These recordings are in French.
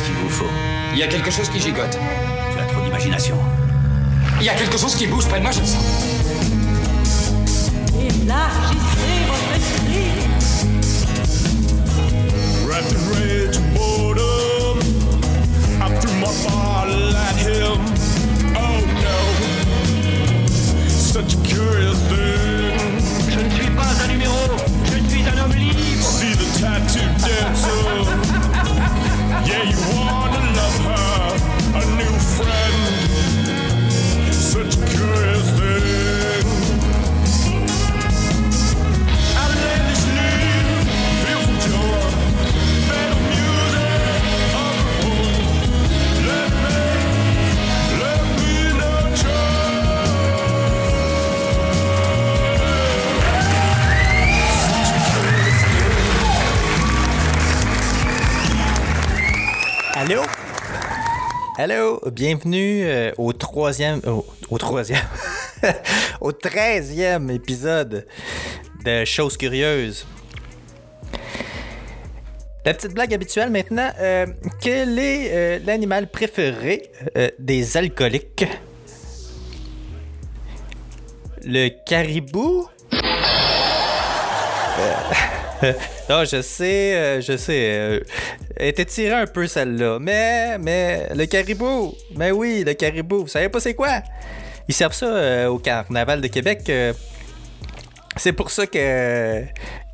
Qu'est-ce qu'il vous faut Il y a quelque chose qui gigote. Tu as trop d'imagination. Il y a quelque chose qui bouge près de moi, je le sens. Élargissez votre esprit. In rage and boredom, I threw my bottle at him. Oh no, such a curious thing. Je ne suis pas un numéro, je suis un homme libre. See the tattoo dancer. Yeah, you wanna love her, a new friend. Such a curious thing. Allô? Bienvenue euh, au troisième. Au, troisième. au treizième épisode de Choses Curieuses. La petite blague habituelle maintenant. euh, quel est euh, l'animal préféré des alcooliques? Le caribou? Euh, non, je sais, euh, je sais. euh, elle était tirée un peu celle-là. Mais, mais, le caribou. Mais oui, le caribou. Vous savez pas c'est quoi? Ils servent ça euh, au carnaval de Québec. euh, c'est pour ça que,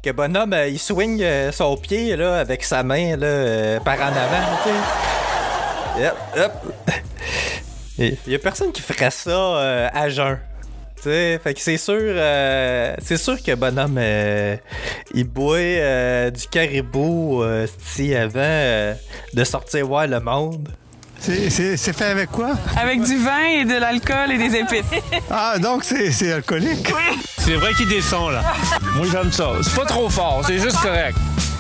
que Bonhomme, euh, il swing euh, son pied là, avec sa main là, euh, par en avant. tu sais. Hop, hop. Il y a personne qui ferait ça euh, à jeun. Tu sais, fait que c'est sûr, euh, c'est sûr que bonhomme, euh, il boit euh, du caribou euh, si avant euh, de sortir voir le monde. C'est- C'est c'est fait avec quoi? Avec du vin et de l'alcool et des épices. Ah, donc c'est c'est alcoolique? C'est vrai qu'il descend là. Moi j'aime ça. C'est pas trop fort, c'est juste correct.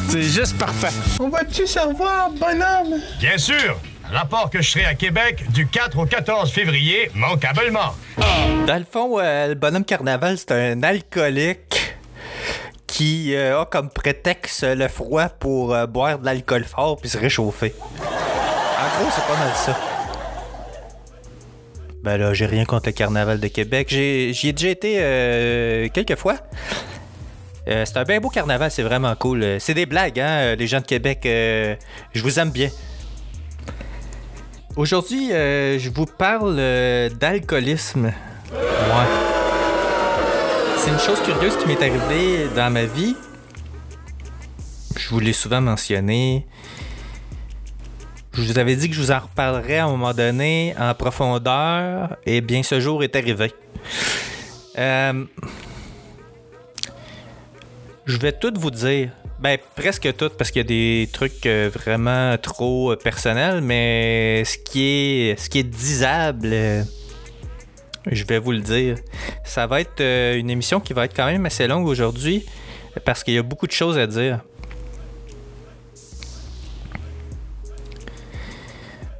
C'est juste parfait. On va-tu se revoir, bonhomme? Bien sûr. Rapport que je serai à Québec du 4 au 14 février, manquablement. Dans le fond, euh, le bonhomme carnaval, c'est un alcoolique qui euh, a comme prétexte le froid pour euh, boire de l'alcool fort puis se réchauffer. En gros, c'est pas mal ça. Ben là, j'ai rien contre le carnaval de Québec. J'y ai déjà été quelques fois. C'est un bien beau carnaval, c'est vraiment cool. C'est des blagues, hein, les gens de Québec. je vous aime bien. Aujourd'hui, euh, je vous parle euh, d'alcoolisme. Ouais. C'est une chose curieuse qui m'est arrivée dans ma vie. Je vous l'ai souvent mentionné. Je vous avais dit que je vous en reparlerais à un moment donné en profondeur. Et bien, ce jour est arrivé. Euh, je vais tout vous dire. Ben, presque tout, parce qu'il y a des trucs euh, vraiment trop euh, personnels, mais ce qui est, ce qui est disable, euh, je vais vous le dire. Ça va être une émission qui va être quand même assez longue aujourd'hui, parce qu'il y a beaucoup de choses à dire.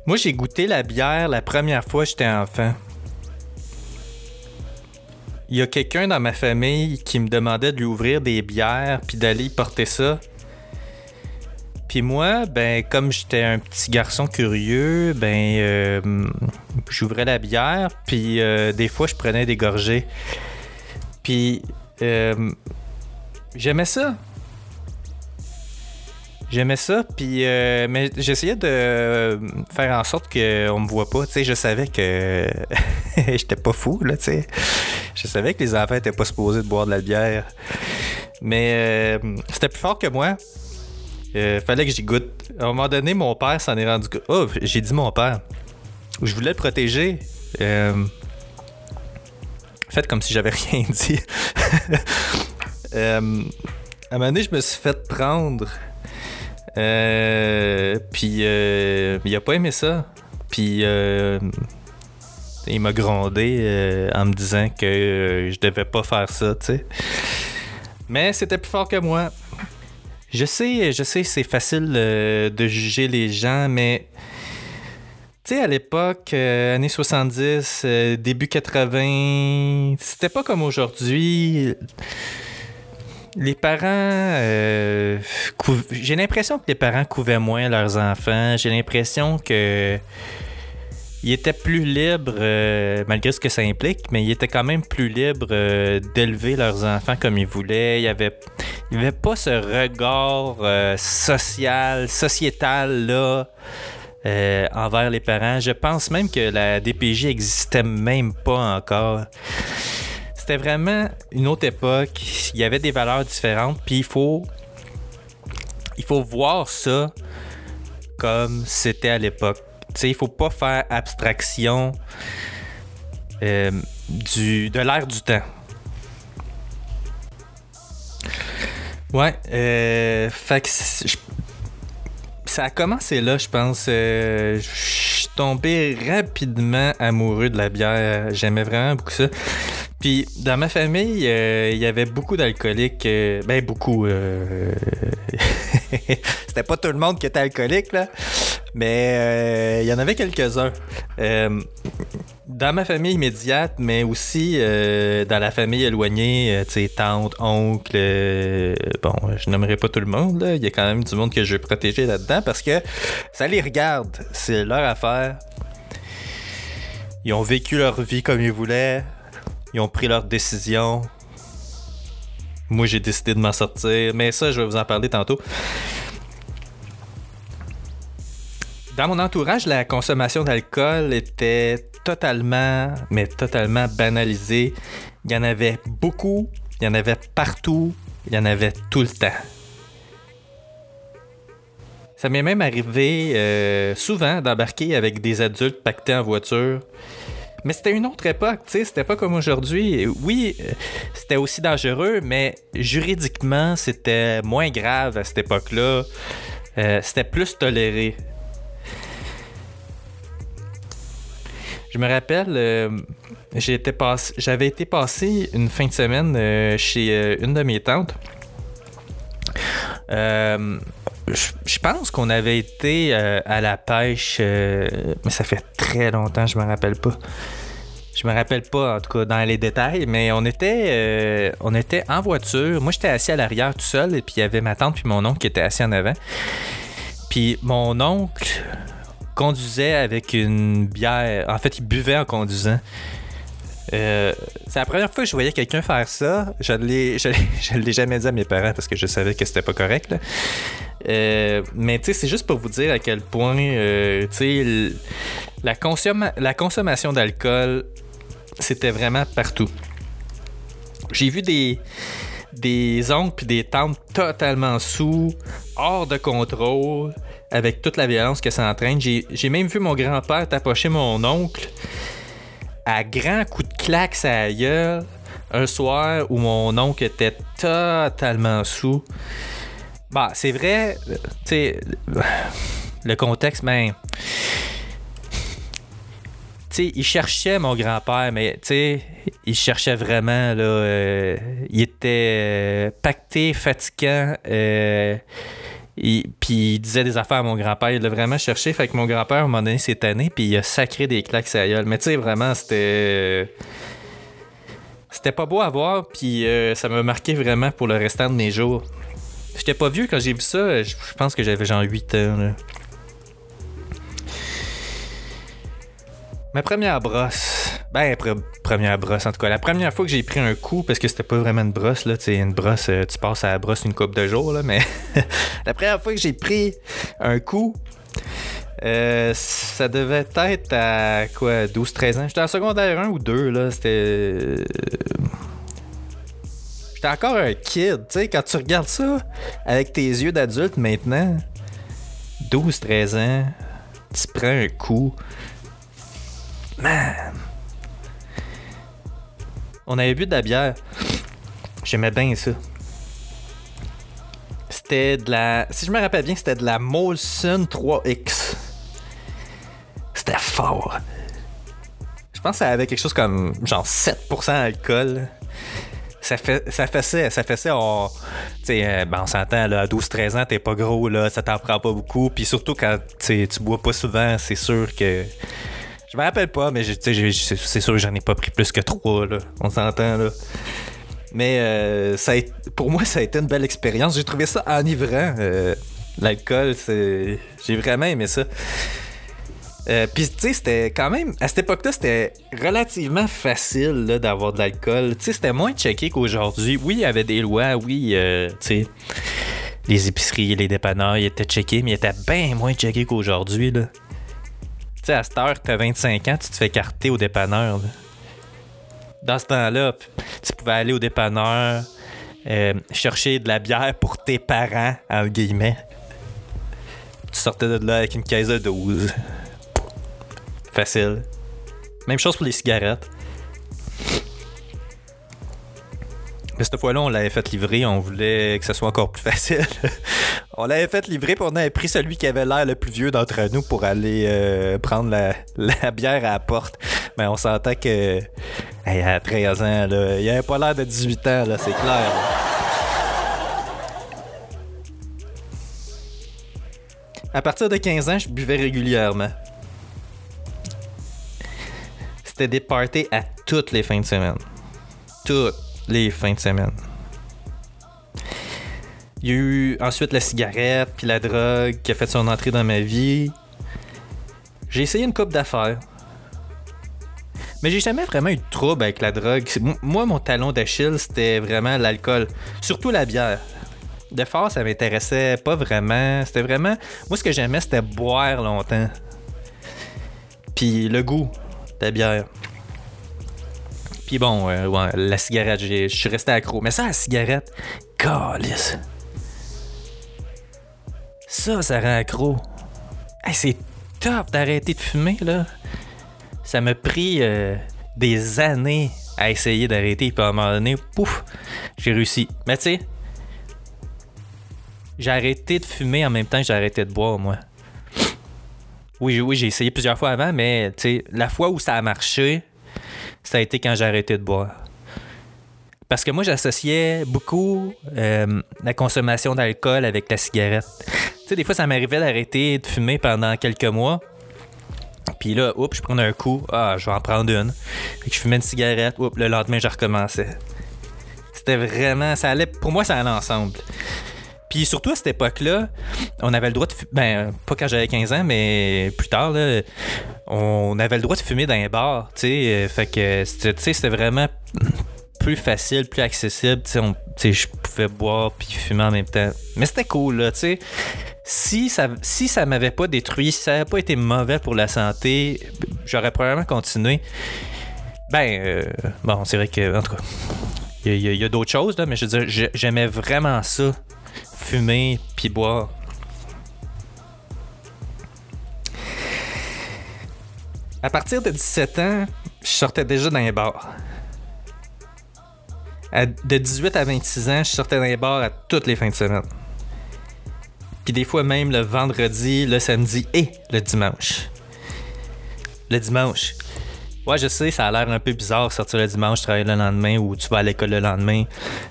Moi, j'ai goûté la bière la première fois que j'étais enfant. Il y a quelqu'un dans ma famille qui me demandait de lui ouvrir des bières puis d'aller porter ça. Puis moi, ben comme j'étais un petit garçon curieux, ben euh, j'ouvrais la bière puis euh, des fois je prenais des gorgées. Puis euh, j'aimais ça. J'aimais ça, puis euh, mais j'essayais de euh, faire en sorte qu'on me voit pas. Tu sais, je savais que j'étais pas fou là. Tu sais, je savais que les enfants étaient pas supposés de boire de la bière, mais euh, c'était plus fort que moi. Euh, fallait que j'y goûte. À un moment donné, mon père s'en est rendu compte. Oh, j'ai dit mon père. Je voulais le protéger. Euh, Faites comme si j'avais rien dit. À un moment donné, je me suis fait prendre. Puis il a pas aimé ça. Puis il m'a grondé euh, en me disant que euh, je devais pas faire ça, tu sais. Mais c'était plus fort que moi. Je sais, je sais, c'est facile euh, de juger les gens, mais tu sais, à l'époque, euh, années 70, euh, début 80, c'était pas comme aujourd'hui. les parents. J'ai l'impression que les parents couvaient moins leurs enfants. J'ai l'impression que. Ils étaient plus libres, euh, malgré ce que ça implique, mais ils étaient quand même plus libres euh, d'élever leurs enfants comme ils voulaient. Il n'y avait, il pas ce regard euh, social, sociétal là, envers les parents. Je pense même que la DPJ existait même pas encore. C'était vraiment une autre époque. Il y avait des valeurs différentes, puis il faut, il faut voir ça comme c'était à l'époque. Il faut pas faire abstraction euh, du, de l'air du temps. Ouais, euh, fait que ça a commencé là, je pense. Euh, je suis tombé rapidement amoureux de la bière. J'aimais vraiment beaucoup ça. Puis dans ma famille, euh, il y avait beaucoup d'alcooliques. ben beaucoup. C'était pas tout le monde qui était alcoolique là, mais euh, il y en avait quelques-uns. Euh, dans ma famille immédiate, mais aussi euh, dans la famille éloignée, tu tante, oncle, bon, je nommerai pas tout le monde, il y a quand même du monde que je veux protéger là-dedans parce que ça les regarde, c'est leur affaire. Ils ont vécu leur vie comme ils voulaient, ils ont pris leurs décisions. Moi, j'ai décidé de m'en sortir, mais ça, je vais vous en parler tantôt. Dans mon entourage, la consommation d'alcool était totalement, mais totalement banalisée. Il y en avait beaucoup, il y en avait partout, il y en avait tout le temps. Ça m'est même arrivé euh, souvent d'embarquer avec des adultes pactés en voiture. Mais c'était une autre époque, tu sais, c'était pas comme aujourd'hui. Oui, euh, c'était aussi dangereux, mais juridiquement, c'était moins grave à cette époque-là. Euh, c'était plus toléré. Je me rappelle, euh, j'avais été passé une fin de semaine chez une de mes tantes. Euh, je pense qu'on avait été euh, à la pêche, euh, mais ça fait très longtemps, je me rappelle pas. Je me rappelle pas, en tout cas, dans les détails, mais on était, euh, on était en voiture. Moi, j'étais assis à l'arrière tout seul, et puis il y avait ma tante puis mon oncle qui étaient assis en avant. Puis mon oncle conduisait avec une bière. En fait, il buvait en conduisant. Euh, c'est la première fois que je voyais quelqu'un faire ça. Je ne l'ai, jamais dit à mes parents parce que je savais que c'était pas correct. Euh, mais tu sais, c'est juste pour vous dire à quel point euh, la, consommation d'alcool, c'était vraiment partout. J'ai vu des, oncles puis des tantes totalement sous, hors de contrôle, avec toute la violence que ça entraîne. J'ai j'ai même vu mon grand-père tapocher mon oncle à grands coups de claque la gueule un soir où mon oncle était totalement sous. Bah, c'est vrai, tu sais, le contexte, ben. Tu sais, il cherchait mon grand-père, mais tu sais, il cherchait vraiment, là. euh, il était euh, pacté, fatigant. euh, il- puis il disait des affaires à mon grand-père. Il l'a vraiment cherché. Fait que mon grand-père, à un moment donné, s'est tanné, puis il a sacré des claques à gueule. Mais tu sais, vraiment, c'était. C'était pas beau à voir, puis euh, ça m'a marqué vraiment pour le restant de mes jours. J'étais pas vieux quand j'ai vu ça. Je pense que j'avais genre 8 ans. Ma première brosse. Ben, pre- première brosse, en tout cas. La première fois que j'ai pris un coup, parce que c'était pas vraiment une brosse, là. Tu une brosse, euh, tu passes à la brosse une coupe de jours, là. Mais la première fois que j'ai pris un coup, euh, ça devait être à quoi, 12-13 ans. J'étais en secondaire 1 ou 2, là. C'était. euh, J'étais encore un kid, tu sais, quand tu regardes ça avec tes yeux d'adulte maintenant, 12-13 ans, tu prends un coup. Man! On avait bu de la bière. J'aimais bien ça. C'était de la. Si je me rappelle bien, c'était de la Molson 3X. C'était fort. Je pense que ça avait quelque chose comme genre 7% d'alcool. Ça fait ça faisait ça faisait on euh, ben on s'entend là à 12 13 ans t'es pas gros là ça t'en prend pas beaucoup puis surtout quand tu bois pas souvent c'est sûr que je me rappelle pas mais c'est sûr que j'en ai pas pris plus que 3 là on s'entend là Mais euh, ça pour moi, ça a été une belle expérience. J'ai trouvé ça enivrant. euh, L'alcool, c'est. J'ai vraiment aimé ça. Euh, Puis, tu sais, c'était quand même. À cette époque-là, c'était relativement facile d'avoir de l'alcool. Tu sais, c'était moins checké qu'aujourd'hui. Oui, il y avait des lois, oui, euh, tu sais. Les épiceries, les dépanneurs, étaient checkés, mais ils étaient bien moins checkés qu'aujourd'hui, là. Tu sais, à cette heure, t'as 25 ans, tu te fais carter au dépanneur. Dans ce temps-là, tu pouvais aller au dépanneur, euh, chercher de la bière pour tes parents, en guillemets. Tu sortais de là avec une caisse de 12. Facile. Même chose pour les cigarettes. Mais cette fois-là, on l'avait fait livrer, on voulait que ce soit encore plus facile. on l'avait fait livrer, puis on avait pris celui qui avait l'air le plus vieux d'entre nous pour aller euh, prendre la, bière à la porte. Mais on s'entend que hey, à 13 ans, là, il avait pas l'air de 18 ans, là, c'est clair. À partir de 15 ans, je buvais régulièrement. C'était des parties à toutes les fins de semaine. Toutes les fins de semaine. Il y a eu ensuite la cigarette, puis la drogue qui a fait son entrée dans ma vie. J'ai essayé une coupe d'affaires. Mais j'ai jamais vraiment eu de trouble avec la drogue. Moi, mon talon d'Achille, c'était vraiment l'alcool. Surtout la bière. De fort, ça m'intéressait pas vraiment. C'était vraiment. Moi, ce que j'aimais, c'était boire longtemps. Puis le goût de la bière. Puis bon, euh, la cigarette, je suis resté accro. Mais ça, la cigarette, calice. Ça, ça rend accro. Hey, c'est top d'arrêter de fumer, là. Ça m'a pris euh, des années à essayer d'arrêter. Puis à un moment donné, pouf, j'ai réussi. Mais tu sais, j'ai arrêté de fumer en même temps que j'ai arrêté de boire, moi. Oui, oui, j'ai essayé plusieurs fois avant, mais tu sais, la fois où ça a marché, ça a été quand j'ai arrêté de boire. Parce que moi, j'associais beaucoup euh, la consommation d'alcool avec la cigarette. Tu sais, des fois, ça m'arrivait d'arrêter de fumer pendant quelques mois. Puis là, oups, je prenais un coup. Ah, je vais en prendre une. Fait que je fumais une cigarette. Oups, le lendemain, je recommençais. C'était vraiment. Ça allait, pour moi, ça allait ensemble. Puis surtout à cette époque-là, on avait le droit de fumer. Ben, pas quand j'avais 15 ans, mais plus tard, là, on avait le droit de fumer dans les bars. Tu sais, Euh, fait que c'était vraiment plus facile, plus accessible. Tu sais, je pouvais boire puis fumer en même temps. Mais c'était cool, là, tu sais. Si ça, si ça m'avait pas détruit, si ça n'avait pas été mauvais pour la santé, j'aurais probablement continué. Ben, euh, bon, c'est vrai que, en tout cas, il y a- a, d'autres choses, là, mais je veux dire, j'ai- j'aimais vraiment ça, fumer puis boire. À partir de 17 ans, je sortais déjà dans les bars. À- de 18 à 26 ans, je sortais dans les bars à toutes les fins de semaine. Puis des fois même le vendredi, le samedi et le dimanche. Le dimanche. Ouais, je sais, ça a l'air un peu bizarre sortir le dimanche, travailler le lendemain ou tu vas à l'école le lendemain.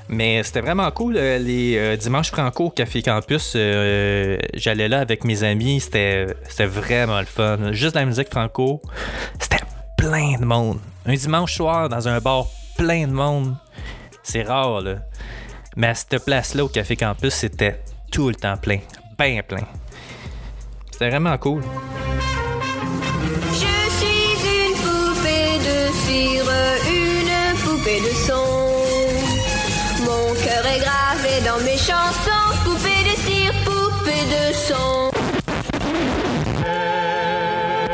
Mais c'était vraiment cool. euh, les euh, dimanches franco au Café Campus, euh, j'allais là avec mes amis. C'était vraiment le fun. Juste la musique franco, c'était plein de monde. Un dimanche soir dans un bar plein de monde, c'est rare, là. Mais à cette place-là, au Café Campus, c'était tout le temps plein. Ben plein. C'était vraiment cool. Poupée de cire, poupée de son.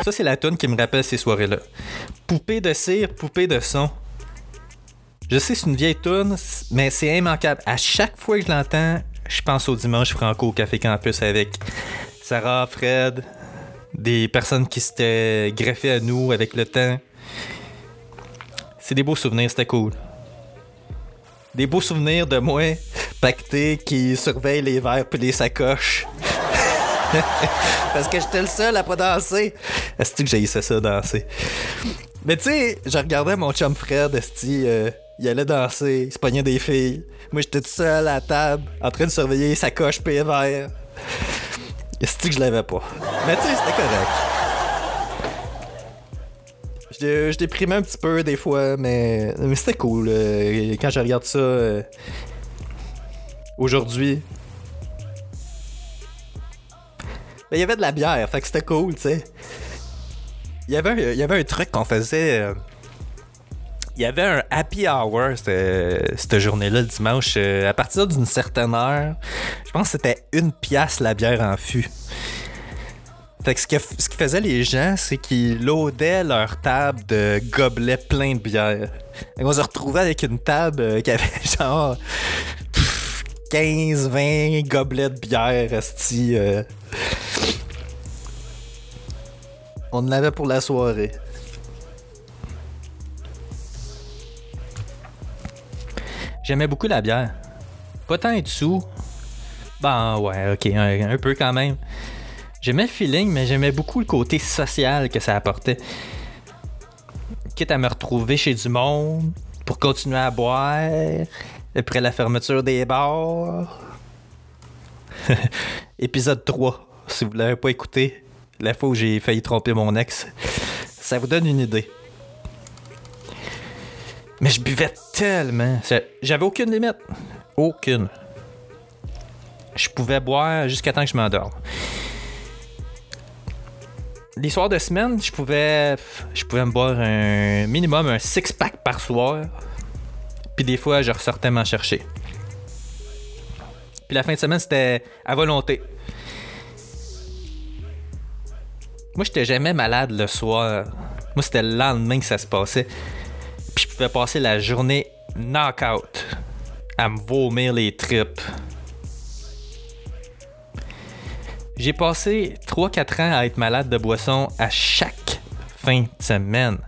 Ça, c'est la tune qui me rappelle ces soirées-là. Poupée de cire, poupée de son. Je sais, c'est une vieille tune, mais c'est immanquable. À chaque fois que je l'entends, je pense au dimanche franco au Café Campus avec Sarah, Fred, des personnes qui s'étaient greffées à nous avec le temps. C'est des beaux souvenirs, c'était cool. Des beaux souvenirs de moi, pacté, qui surveille les verres puis les sacoches. Parce que j'étais le seul à pas danser. Est-ce que j'ai ça danser? Mais tu sais, je regardais mon chum Fred, esti, euh, il allait danser, il se pognait des filles. Moi, j'étais tout seul à la table, en train de surveiller sa coche verres. Est-ce que je l'avais pas? Mais tu sais, c'était correct. Je déprimais un petit peu des fois, mais, mais c'était cool. euh, quand je regarde ça euh, aujourd'hui. Il y avait de la bière, fait que c'était cool, tu sais. Il y avait un, truc qu'on faisait. euh, il y avait un happy hour cette, cette journée-là, le dimanche. à partir d'une certaine heure, je pense que c'était une pièce la bière en fût. Fait que ce que ce qu'ils faisaient les gens, c'est qu'ils loadaient leur table de gobelets pleins de bière. Fait qu'on se retrouvait avec une table euh, qui avait genre pff, 15-20 gobelets de bière, esti. euh. On en avait pour la soirée. J'aimais beaucoup la bière. Pas tant être sous. Ben ouais, ok, un peu quand même. J'aimais le feeling, mais j'aimais beaucoup le côté social que ça apportait. Quitte à me retrouver chez du monde pour continuer à boire après la fermeture des bars. Épisode 3, si vous l'avez pas écouté, la fois où j'ai failli tromper mon ex. Ça vous donne une idée. Mais je buvais tellement. J'avais aucune limite. Aucune. Je pouvais boire jusqu'à temps que je m'endorme. Les soirs de semaine, je pouvais, je pouvais me boire un minimum un six-pack par soir. Puis des fois, je ressortais m'en chercher. Puis la fin de semaine, c'était à volonté. Moi, j'étais jamais malade le soir. Moi, c'était le lendemain que ça se passait. Puis je pouvais passer la journée knockout à me vomir les tripes. J'ai passé 3-4 ans à être malade de boisson à chaque fin de semaine.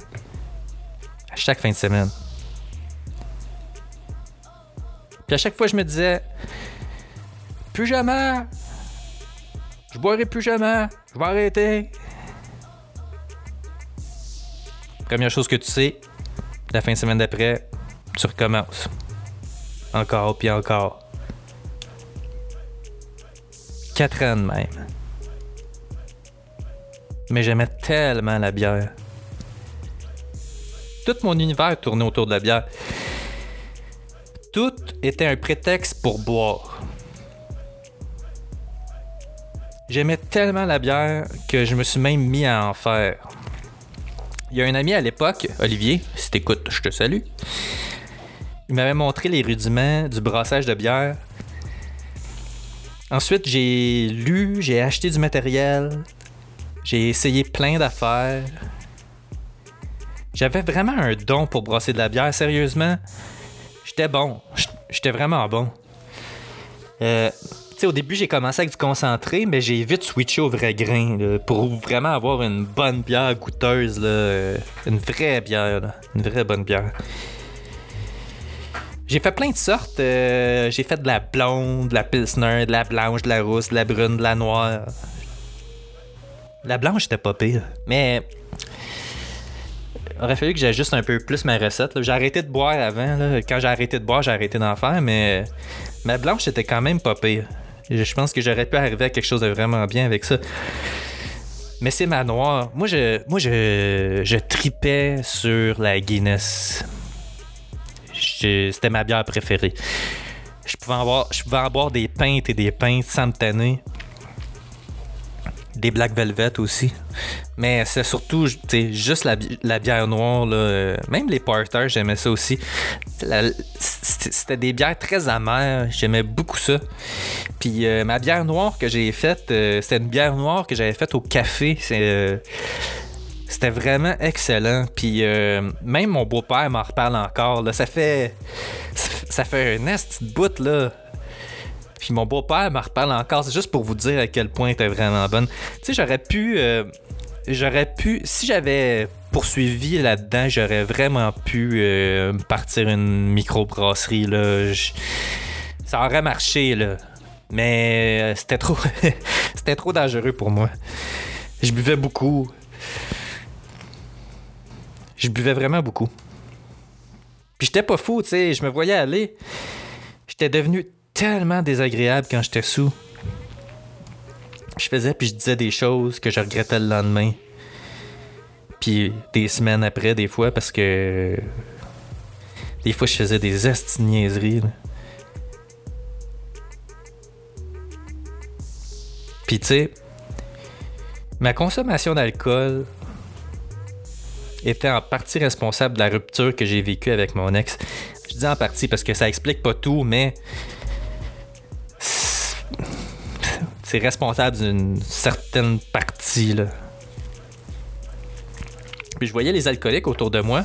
À chaque fin de semaine. Puis à chaque fois, je me disais, plus jamais. Je boirai plus jamais. Je vais arrêter. Première chose que tu sais, la fin de semaine d'après, tu recommences. Encore puis encore. Quatre ans de même. Mais j'aimais tellement la bière. Tout mon univers tournait autour de la bière. Tout était un prétexte pour boire. J'aimais tellement la bière que je me suis même mis à en faire. Il y a un ami à l'époque, Olivier, si t'écoutes, je te salue. Il m'avait montré les rudiments du brassage de bière. Ensuite, j'ai lu, j'ai acheté du matériel, j'ai essayé plein d'affaires. J'avais vraiment un don pour brasser de la bière, sérieusement. J'étais bon, j'étais vraiment bon. Euh, au début, j'ai commencé avec du concentré, mais j'ai vite switché au vrai grain pour vraiment avoir une bonne bière goûteuse, une vraie bière, là, une vraie bonne bière. J'ai fait plein de sortes. euh, j'ai fait de la blonde, de la pilsner, de la blanche, de la rousse, de la brune, de la noire. La blanche, c'était pas pire. Mais. Aurait fallu que j'ajuste un peu plus ma recette. J'ai arrêté de boire avant. Quand j'ai arrêté de boire, j'ai arrêté d'en faire. Mais ma blanche, c'était quand même pas pire. Je pense que j'aurais pu arriver à quelque chose de vraiment bien avec ça. Mais c'est ma noire. Moi, je, moi je tripais sur la Guinness. C'était ma bière préférée. Je pouvais, en boire, je pouvais des pintes et des pintes sans. Des Black Velvet aussi. Mais c'est surtout juste la, la bière noire. Là. euh, Même les porters, j'aimais ça aussi. C'était des bières très amères. J'aimais beaucoup ça. Puis euh, ma bière noire que j'ai faite, euh, c'était une bière noire que j'avais faite au café. C'est. C'était vraiment excellent. Puis euh, même mon beau-père m'en reparle encore. Ça fait. Ça fait un esti de bout, là. Puis mon beau-père m'en reparle encore. C'est juste pour vous dire à quel point était vraiment bonne. Tu sais, j'aurais pu. euh, j'aurais pu. Si j'avais poursuivi là-dedans, j'aurais vraiment pu euh, partir une microbrasserie, là. Ça aurait marché, là. Mais c'était trop. c'était trop dangereux pour moi. Je buvais beaucoup. Je buvais vraiment beaucoup. Puis j'étais pas fou, tu sais, je me voyais aller. J'étais devenu tellement désagréable quand j'étais sous. Je faisais puis je disais des choses que je regrettais le lendemain. Puis des semaines après, des fois, parce que. Des fois, je faisais des astiniaiseries. Puis, tu sais, ma consommation d'alcool était en partie responsable de la rupture que j'ai vécue avec mon ex. Je dis en partie parce que ça explique pas tout, mais c'est responsable d'une certaine partie. Là. Puis je voyais les alcooliques autour de moi,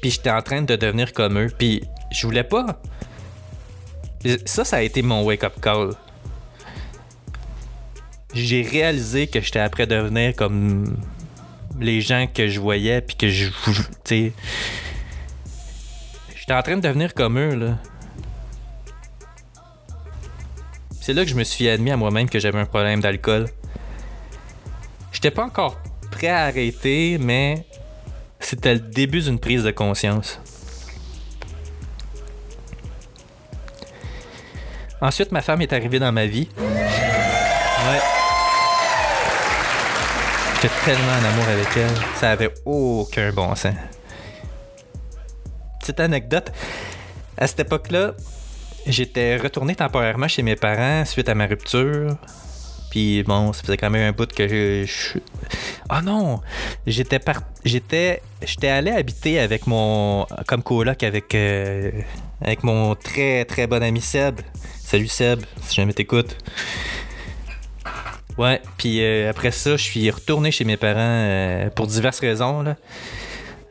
puis j'étais en train de devenir comme eux, puis je voulais pas. Ça, ça a été mon wake-up call. J'ai réalisé que j'étais après devenir comme les gens que je voyais, puis que je. Tu. J'étais en train de devenir comme eux, là. C'est là que je me suis admis à moi-même que j'avais un problème d'alcool. J'étais pas encore prêt à arrêter, mais c'était le début d'une prise de conscience. Ensuite, ma femme est arrivée dans ma vie. J'étais tellement en amour avec elle. Ça avait aucun bon sens. Petite anecdote. À cette époque-là, j'étais retourné temporairement chez mes parents suite à ma rupture. Puis bon, ça faisait quand même un bout que je. Ah non! J'étais par... j'étais j'étais allé habiter avec mon comme coloc avec euh, avec mon très très bon ami Seb. Salut Seb, si jamais t'écoutes. Ouais, puis euh, après ça, je suis retourné chez mes parents euh, pour diverses raisons là.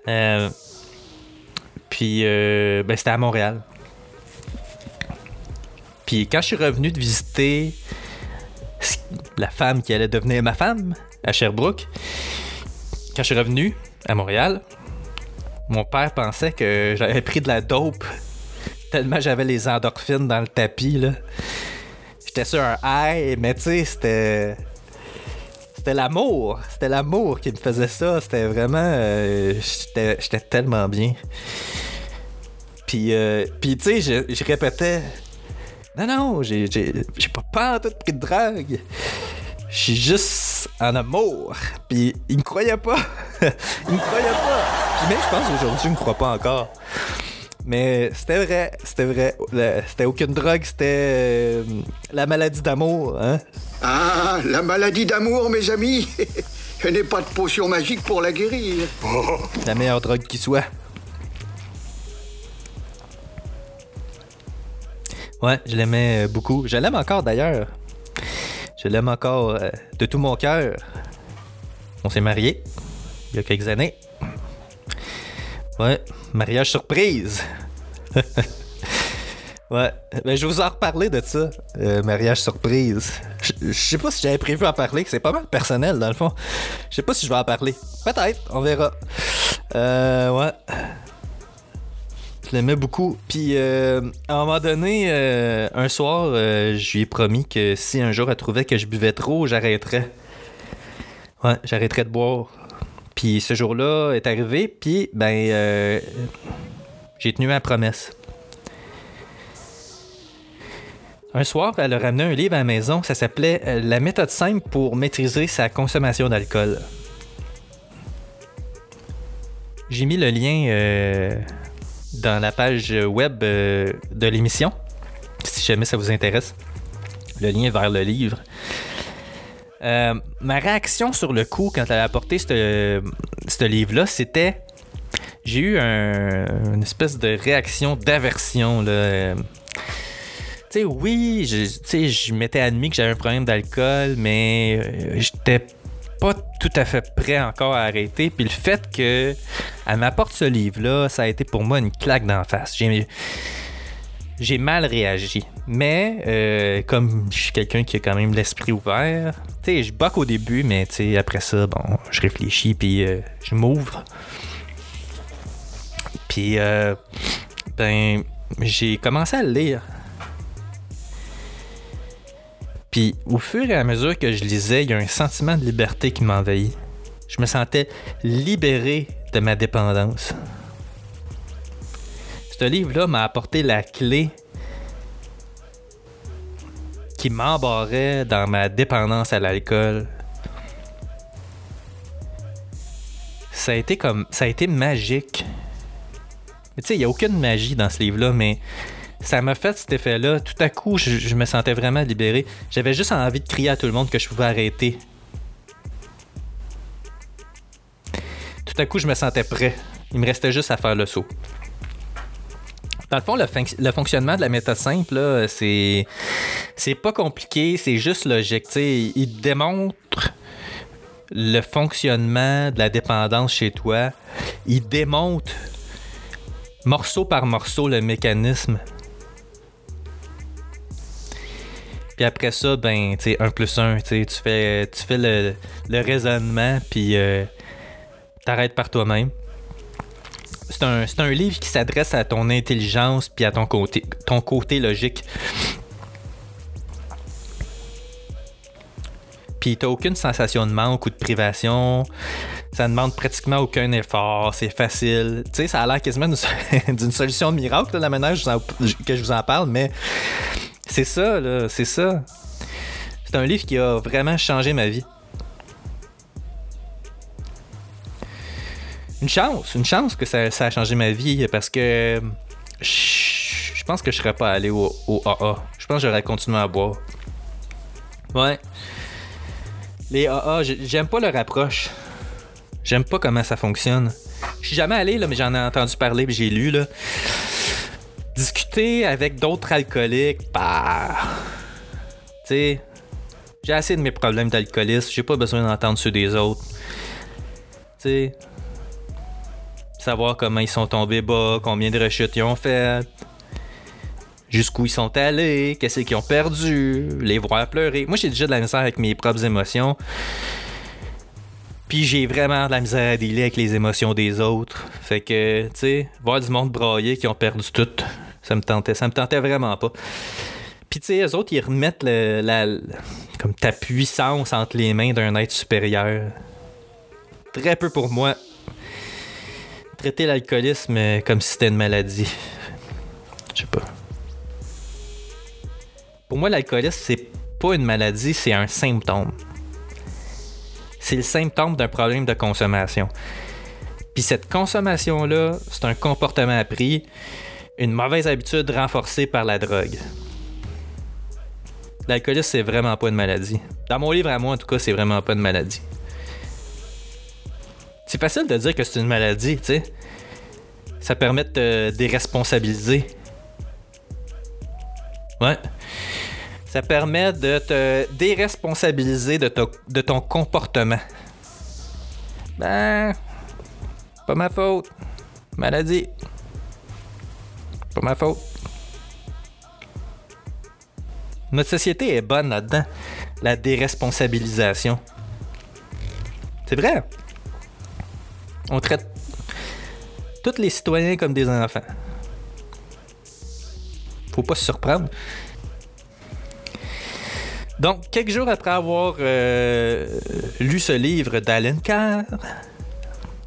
Euh, puis ben, c'était à Montréal. Puis quand je suis revenu de visiter la femme qui allait devenir ma femme à Sherbrooke, quand je suis revenu à Montréal, mon père pensait que j'avais pris de la dope tellement j'avais les endorphines dans le tapis là. J'étais sur un high, mais tu sais, c'était c'était l'amour, c'était l'amour qui me faisait ça, c'était vraiment euh, j'étais tellement bien. Puis euh, puis tu sais, je, je répétais non, non, j'ai, pas pas tout pris de drogue. Je suis juste en amour. Puis il me croyait pas. il me croyait pas. Puis même, je pense aujourd'hui, il me croit pas encore. Mais c'était vrai, c'était vrai. C'était aucune drogue, c'était euh, la maladie d'amour, hein? Ah, la maladie d'amour, mes amis. Je n'ai pas de potion magique pour la guérir. La meilleure drogue qui soit. Ouais, je l'aimais euh, beaucoup. Je l'aime encore d'ailleurs. Je l'aime encore euh, de tout mon cœur. On s'est mariés il y a quelques années. Ouais, mariage surprise. ouais, ben, je vous en reparler de ça. euh, mariage surprise. Je je sais pas si j'avais prévu en parler. C'est pas mal personnel dans le fond. Je sais pas si je vais en parler. Peut-être, on verra. Euh, ouais. Je l'aimais beaucoup. Puis, euh, à un moment donné, euh, un soir, euh, je lui ai promis que si un jour elle trouvait que je buvais trop, j'arrêterais. Ouais, j'arrêterais de boire. Puis ce jour-là est arrivé, puis, ben, euh, j'ai tenu ma promesse. Un soir, elle a ramené un livre à la maison, ça s'appelait euh, La méthode simple pour maîtriser sa consommation d'alcool. J'ai mis le lien euh, dans la page web de l'émission, si jamais ça vous intéresse. Le lien vers le livre. Euh, ma réaction sur le coup quand elle a apporté ce livre-là, c'était. J'ai eu un- une espèce de réaction d'aversion. Euh, Tu sais, oui, je, je m'étais admis que j'avais un problème d'alcool, mais euh, j'étais pas tout à fait prêt encore à arrêter. Puis le fait que elle m'apporte ce livre-là, ça a été pour moi une claque d'en face. J'ai j'ai mal réagi. Mais euh, comme je suis quelqu'un qui a quand même l'esprit ouvert, tu sais, je boque au début, mais tu après ça, bon, je réfléchis puis euh, je m'ouvre. Puis euh, ben j'ai commencé à le lire. Puis au fur et à mesure que je lisais, il y a un sentiment de liberté qui m'envahit. Je me sentais libéré de ma dépendance. Ce livre-là m'a apporté la clé qui m'embarrait dans ma dépendance à l'alcool. ça a été comme. Ça a été magique. Mais tu sais, il n'y a aucune magie dans ce livre-là, mais ça m'a fait cet effet-là. Tout à coup, je, je me sentais vraiment libéré. J'avais juste envie de crier à tout le monde que je pouvais arrêter. Tout à coup, je me sentais prêt. Il me restait juste à faire le saut. Dans le fond, le, fonc- le fonctionnement de la méthode simple, c'est pas compliqué, c'est juste logique. Il démontre le fonctionnement de la dépendance chez toi. Il démontre morceau par morceau le mécanisme. Puis après ça, ben, tu sais, 1 plus 1, tu sais, tu fais, tu fais le, le raisonnement, puis euh, t'arrêtes par toi-même. C'est un, un livre qui s'adresse à ton intelligence puis à ton côté, ton côté logique. Puis t'as aucune sensation de manque ou de privation. Ça demande pratiquement aucun effort. C'est facile. Tu sais, ça a l'air quasiment d'une solution miracle, là, la manière que je vous en parle, mais c'est ça, là. C'est ça. C'est un livre qui a vraiment changé ma vie. Une chance, une chance que ça, ça a changé ma vie parce que je pense que je serais pas allé au, AA. Je pense que j'aurais continué à boire. Ouais. Les AA, j'ai- j'aime pas leur approche. J'aime pas comment ça fonctionne. Je suis jamais allé, là, mais j'en ai entendu parler, puis j'ai lu, là. Discuter avec d'autres alcooliques, bah. Tu sais, j'ai assez de mes problèmes d'alcoolisme, j'ai pas besoin d'entendre ceux des autres. Tu sais, savoir comment ils sont tombés bas, combien de rechutes ils ont fait, jusqu'où ils sont allés, qu'est-ce qu'ils ont perdu, les voir pleurer. Moi, j'ai déjà de la misère avec mes propres émotions. Puis j'ai vraiment de la misère à dealer avec les émotions des autres. Fait que, tu sais, voir du monde brailler qui ont perdu tout, ça me tentait, ça me tentait vraiment pas. Puis tu sais, eux autres, ils remettent le- comme ta puissance entre les mains d'un être supérieur. Très peu pour moi. Traiter l'alcoolisme euh, comme si c'était une maladie. Je sais pas. Pour moi, l'alcoolisme, c'est pas une maladie, c'est un symptôme. C'est le symptôme d'un problème de consommation. Puis cette consommation-là, c'est un comportement appris, une mauvaise habitude renforcée par la drogue. L'alcoolisme, c'est vraiment pas une maladie. Dans mon livre à moi, en tout cas, c'est vraiment pas une maladie. C'est facile de dire que c'est une maladie, tu sais. Ça permet de te déresponsabiliser. Ouais. Ça permet de te déresponsabiliser de, de ton comportement. Ben, pas ma faute. Maladie. Pas ma faute. Notre société est bonne là-dedans. La déresponsabilisation. C'est vrai. On traite tous les citoyens comme des enfants. Faut pas se surprendre. Donc, quelques jours après avoir euh, lu ce livre d'Alan Carr,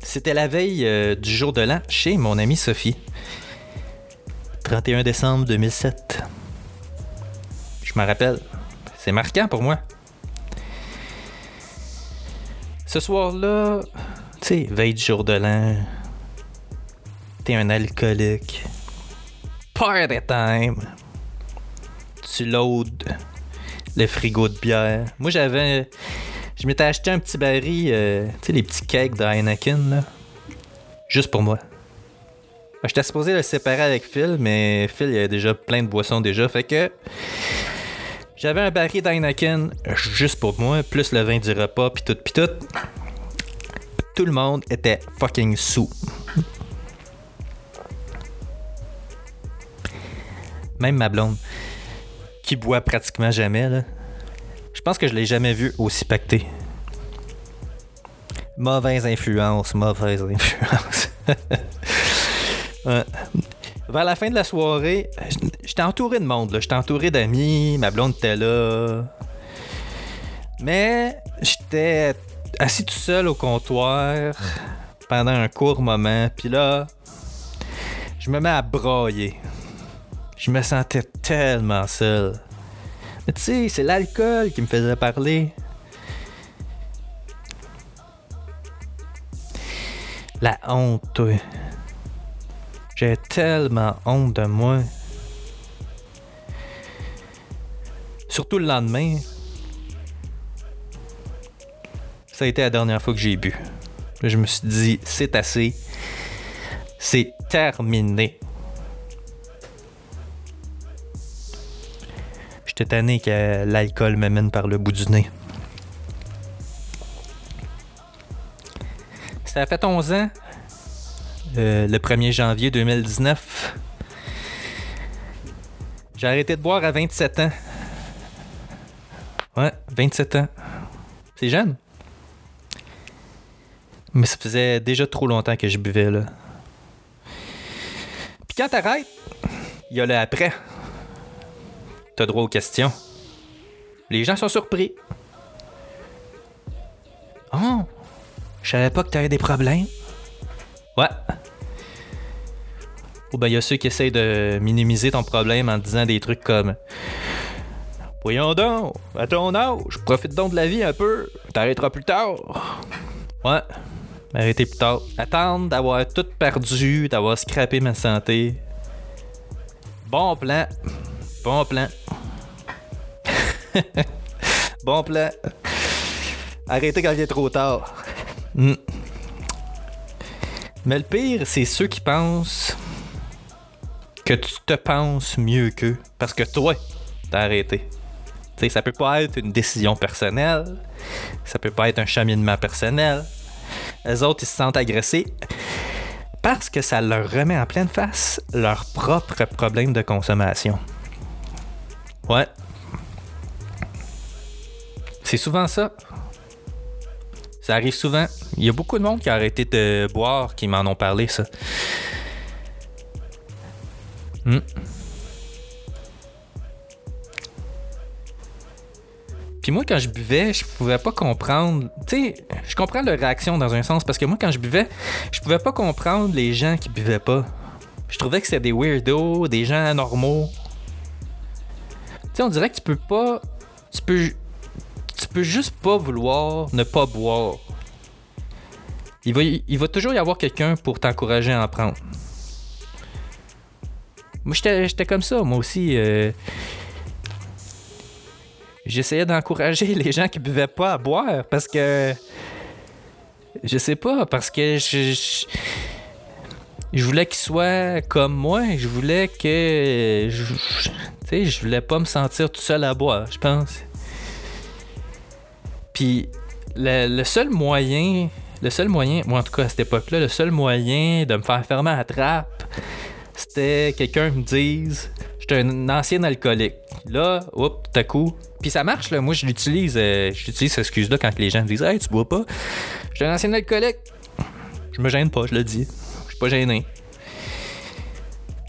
c'était la veille euh, du jour de l'an chez mon amie Sophie. 31 décembre 2007. Je me rappelle. C'est marquant pour moi. Ce soir-là, tu sais, veille du jour de l'an, t'es un alcoolique. Party time. Tu loads le frigo de bière. Moi, j'avais. Je m'étais acheté un petit baril, euh, tu sais, les petits cakes de Heineken, là. Juste pour moi. Ben, J'étais supposé le séparer avec Phil, mais Phil, il a déjà plein de boissons déjà, fait que. J'avais un baril d'Heineken juste pour moi, plus le vin du repas, pis tout, pis tout. Tout le monde était fucking sous. Même ma blonde, qui boit pratiquement jamais. Je pense que je l'ai jamais vu aussi pacté. Mauvaise influence, mauvaise influence. Vers la fin de la soirée, j'étais entouré de monde. J'étais entouré d'amis, ma blonde était là. Mais j'étais assis tout seul au comptoir pendant un court moment, puis là, je me mets à brailler. Je me sentais tellement seul. Mais tu sais, c'est l'alcool qui me faisait parler. La honte. J'ai tellement honte de moi. Surtout le lendemain. Ça a été la dernière fois que j'ai bu. Là, je me suis dit, c'est assez. C'est terminé. J'étais tanné que l'alcool me mène par le bout du nez. Ça a fait 11 ans. euh, le 1er janvier 2019. J'ai arrêté de boire à 27 ans. Ouais, 27 ans. C'est jeune. Mais ça faisait déjà trop longtemps que je buvais, là. Puis quand t'arrêtes, il y a le après. T'as droit aux questions. Les gens sont surpris. Oh, je savais pas que t'avais des problèmes. Ouais. Ou ben, il y a ceux qui essayent de minimiser ton problème en disant des trucs comme Voyons donc, à ton âge, profite donc de la vie un peu, t'arrêteras plus tard. Ouais, arrêter plus tard. Attendre d'avoir tout perdu, d'avoir scrappé ma santé. Bon plan. Bon plan. bon plan. Arrêtez quand il est trop tard. Hmm. Mais le pire, c'est ceux qui pensent que tu te penses mieux qu'eux. Parce que toi, t'as arrêté. Tu sais, ça peut pas être une décision personnelle. Ça peut pas être un cheminement personnel. Les autres, ils se sentent agressés parce que ça leur remet en pleine face leur propre problème de consommation. Ouais. C'est souvent ça. Ça arrive souvent. Il y a beaucoup de monde qui a arrêté de boire qui m'en ont parlé, ça. Hmm. Puis moi, quand je buvais, je pouvais pas comprendre. Tu sais, je comprends leur réaction dans un sens parce que moi, quand je buvais, je pouvais pas comprendre les gens qui buvaient pas. Je trouvais que c'était des weirdos, des gens anormaux. Tu sais, on dirait que tu peux pas. Tu peux. Tu peux juste pas vouloir ne pas boire. Il va, il va toujours y avoir quelqu'un pour t'encourager à en prendre. Moi, j'étais comme ça, moi aussi. euh, J'essayais d'encourager les gens qui buvaient pas à boire parce que. Je sais pas, parce que je. je- voulais qu'ils soient comme moi. Je voulais que. Tu sais, je voulais pas me sentir tout seul à boire, je pense. Puis, le, le seul moyen. Le seul moyen, moi en tout cas à cette époque-là, le seul moyen de me faire fermer la trappe, c'était quelqu'un me dise j'étais un ancien alcoolique. Là, hop, tout à coup. Puis ça marche, là. Moi, je l'utilise. euh, J'utilise cette excuse-là quand les gens me disent Hey, tu bois pas. J'étais un ancien alcoolique. Je me gêne pas, je le dis. Je suis pas gêné.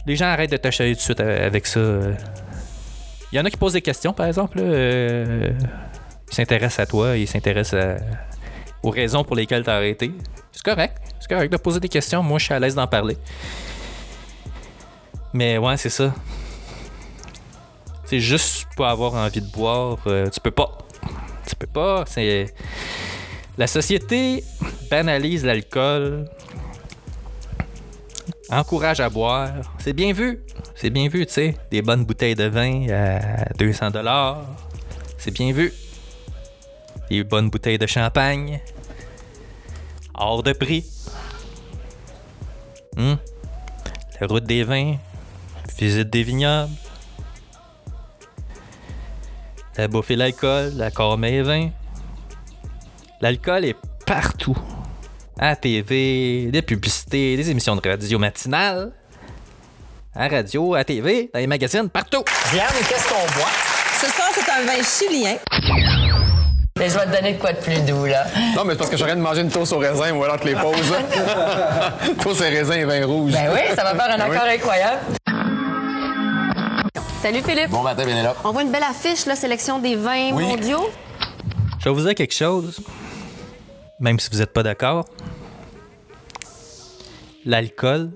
Les gens arrêtent de t'acheter tout de suite euh, avec ça. euh. Il y en a qui posent des questions, par exemple. euh, Ils s'intéressent à toi, ils s'intéressent aux raisons pour lesquelles t'as arrêté. C'est correct. C'est correct de poser des questions. Moi, je suis à l'aise d'en parler. Mais ouais, c'est ça. C'est juste pas avoir envie de boire. euh, tu peux pas. Tu peux pas. C'est. La société banalise l'alcool. Encourage à boire. C'est bien vu. C'est bien vu, tu sais. Des bonnes bouteilles de vin à 200 dollars. C'est bien vu. Des bonnes bouteilles de champagne. Hors de prix. Hmm? La route des vins. Visite des vignobles. La bouffe et l'alcool, la corme et vin. L'alcool est partout. À la TV, des publicités, des émissions de radio matinales. À la radio, à la TV, dans les magazines, partout. Diane, qu'est-ce qu'on boit? Ce soir, c'est un vin chilien. Mais je vais te donner de quoi de plus doux, là. Non, mais c'est parce que j'arrête de manger une toast au raisin ou alors que les pauses. toast au raisin et vin rouge. Ben oui, ça va faire un Oui. accord incroyable. Salut Philippe. Bon matin, Pénélope. On voit une belle affiche, la sélection des vins Oui. mondiaux. Je vais vous dire quelque chose, même si vous n'êtes pas d'accord. L'alcool,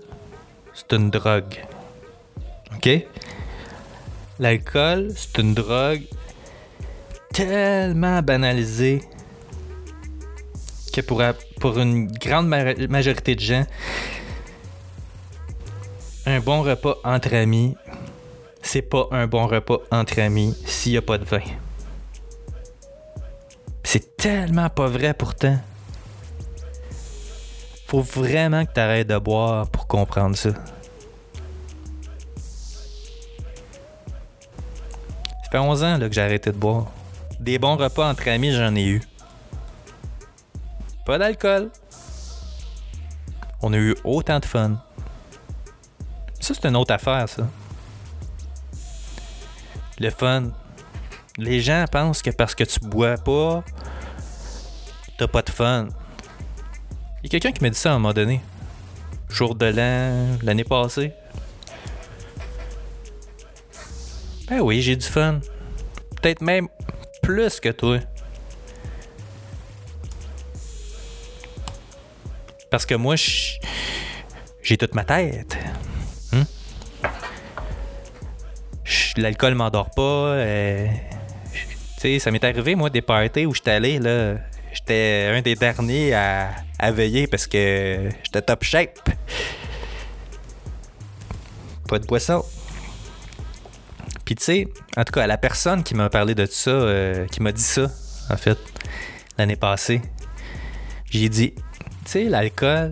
c'est une drogue. OK? L'alcool, c'est une drogue tellement banalisée que pour, pour une grande ma- majorité de gens, un bon repas entre amis, c'est pas un bon repas entre amis s'il n'y a pas de vin. C'est tellement pas vrai pourtant. Faut vraiment que tu arrêtes de boire pour comprendre ça. Ça fait 11 ans que j'ai arrêté de boire. Des bons repas entre amis, j'en ai eu. Pas d'alcool. On a eu autant de fun. Ça, c'est une autre affaire, ça. Le fun. Les gens pensent que parce que tu bois pas, t'as pas de fun. Il y a quelqu'un qui m'a dit ça à un moment donné. Jour de l'an, l'année passée. Ben oui, j'ai du fun. Peut-être même plus que toi. Parce que moi, j'ai toute ma tête. L'alcool m'endort pas. euh, sais, ça m'est arrivé, moi, des parties où j'étais allé, là. J'étais un des derniers à, à veiller parce que j'étais top shape. Pas de boisson. Puis tu sais, en tout cas, la personne qui m'a parlé de ça, euh, qui m'a dit ça, en fait, l'année passée, j'ai dit, tu sais, l'alcool,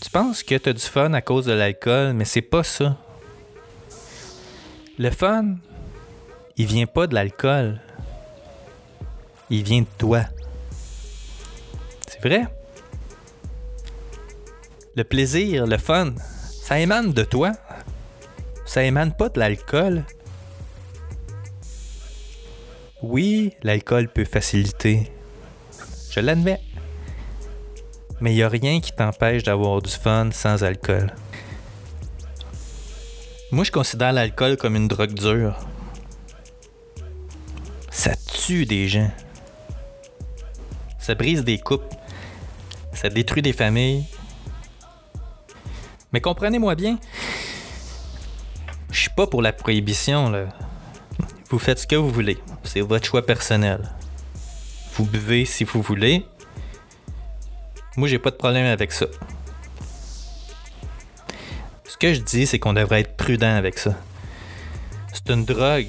tu penses que t'as du fun à cause de l'alcool, mais c'est pas ça. Le fun, il vient pas de l'alcool. Il vient de toi. C'est vrai? Le plaisir, le fun, ça émane de toi. Ça émane pas de l'alcool. Oui, l'alcool peut faciliter. Je l'admets. Mais il n'y a rien qui t'empêche d'avoir du fun sans alcool. Moi, je considère l'alcool comme une drogue dure. Ça tue des gens. Ça brise des couples. Ça détruit des familles. Mais comprenez-moi bien, je suis pas pour la prohibition, là. Vous faites ce que vous voulez. C'est votre choix personnel. Vous buvez si vous voulez. Moi, j'ai pas de problème avec ça. Que je dis, c'est qu'on devrait être prudent avec ça. C'est une drogue.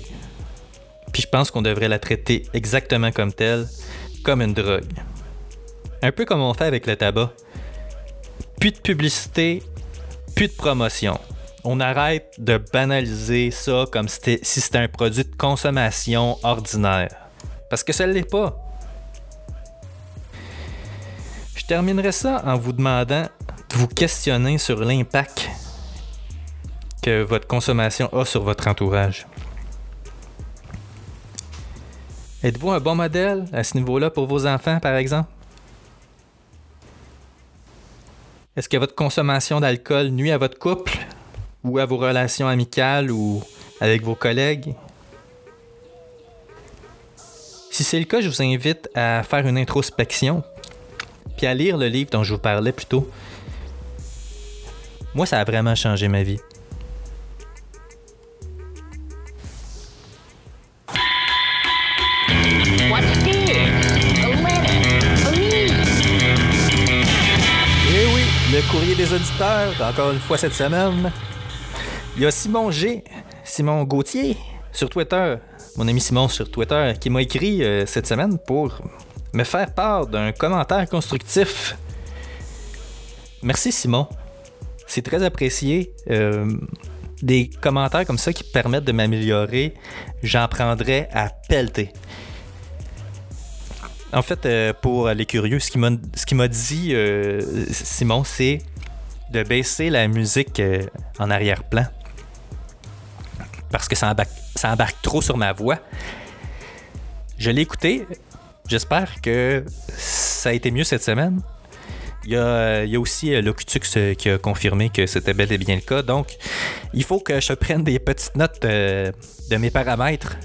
Puis je pense qu'on devrait la traiter exactement comme telle, comme une drogue. Un peu comme on fait avec le tabac. Plus de publicité, plus de promotion. On arrête de banaliser ça comme si c'était un produit de consommation ordinaire. Parce que ça ne l'est pas. Je terminerai ça en vous demandant de vous questionner sur l'impact que votre consommation a sur votre entourage. Êtes-vous un bon modèle à ce niveau-là pour vos enfants, par exemple? Est-ce que votre consommation d'alcool nuit à votre couple ou à vos relations amicales ou avec vos collègues? Si c'est le cas, je vous invite à faire une introspection puis à lire le livre dont je vous parlais plus tôt. Moi, ça a vraiment changé ma vie. Courrier des auditeurs, encore une fois cette semaine. Il y a Simon G, Simon Gauthier, sur Twitter, mon ami Simon sur Twitter, qui m'a écrit euh, cette semaine pour me faire part d'un commentaire constructif. Merci Simon. C'est très apprécié. Euh, des commentaires comme ça qui permettent de m'améliorer, j'en prendrai à pelleter. En fait, euh, pour les curieux, ce qu'il m'a, dit, euh, Simon, c'est de baisser la musique euh, en arrière-plan. Parce que ça embarque, trop sur ma voix. Je l'ai écouté. J'espère que ça a été mieux cette semaine. Il y a, il y a aussi Locutux qui a confirmé que c'était bel et bien le cas. Donc, il faut que je prenne des petites notes de mes paramètres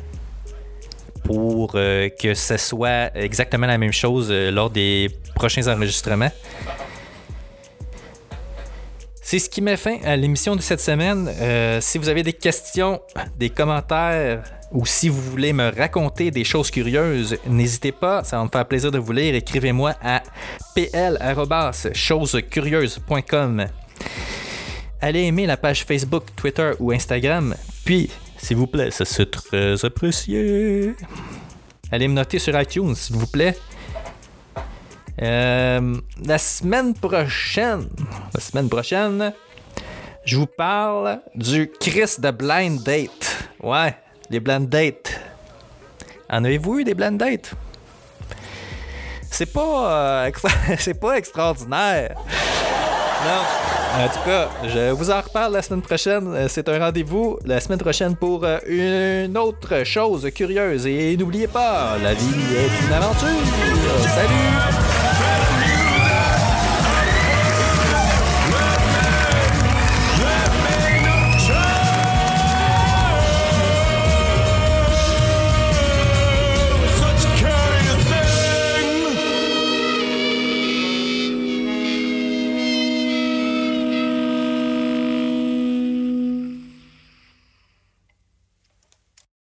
pour euh, que ce soit exactement la même chose euh, lors des prochains enregistrements. C'est ce qui met fin à l'émission de cette semaine. Euh, si vous avez des questions, des commentaires ou si vous voulez me raconter des choses curieuses, n'hésitez pas, ça va me faire plaisir de vous lire. Écrivez-moi à pl.chosescurieuses.com. Allez aimer la page Facebook, Twitter ou Instagram. Puis, s'il vous plaît, ça c'est très apprécié. Allez me noter sur iTunes, s'il vous plaît. Euh, la semaine prochaine, la semaine prochaine, je vous parle du Chris de Blind Date. Ouais, les blind dates. En avez-vous eu des blind dates? C'est pas, euh, c'est pas extraordinaire. Non. En tout cas, je vous en reparle la semaine prochaine. Euh, C'est un rendez-vous la semaine prochaine pour euh, une autre chose curieuse. Et n'oubliez pas, la vie est une aventure. Salut!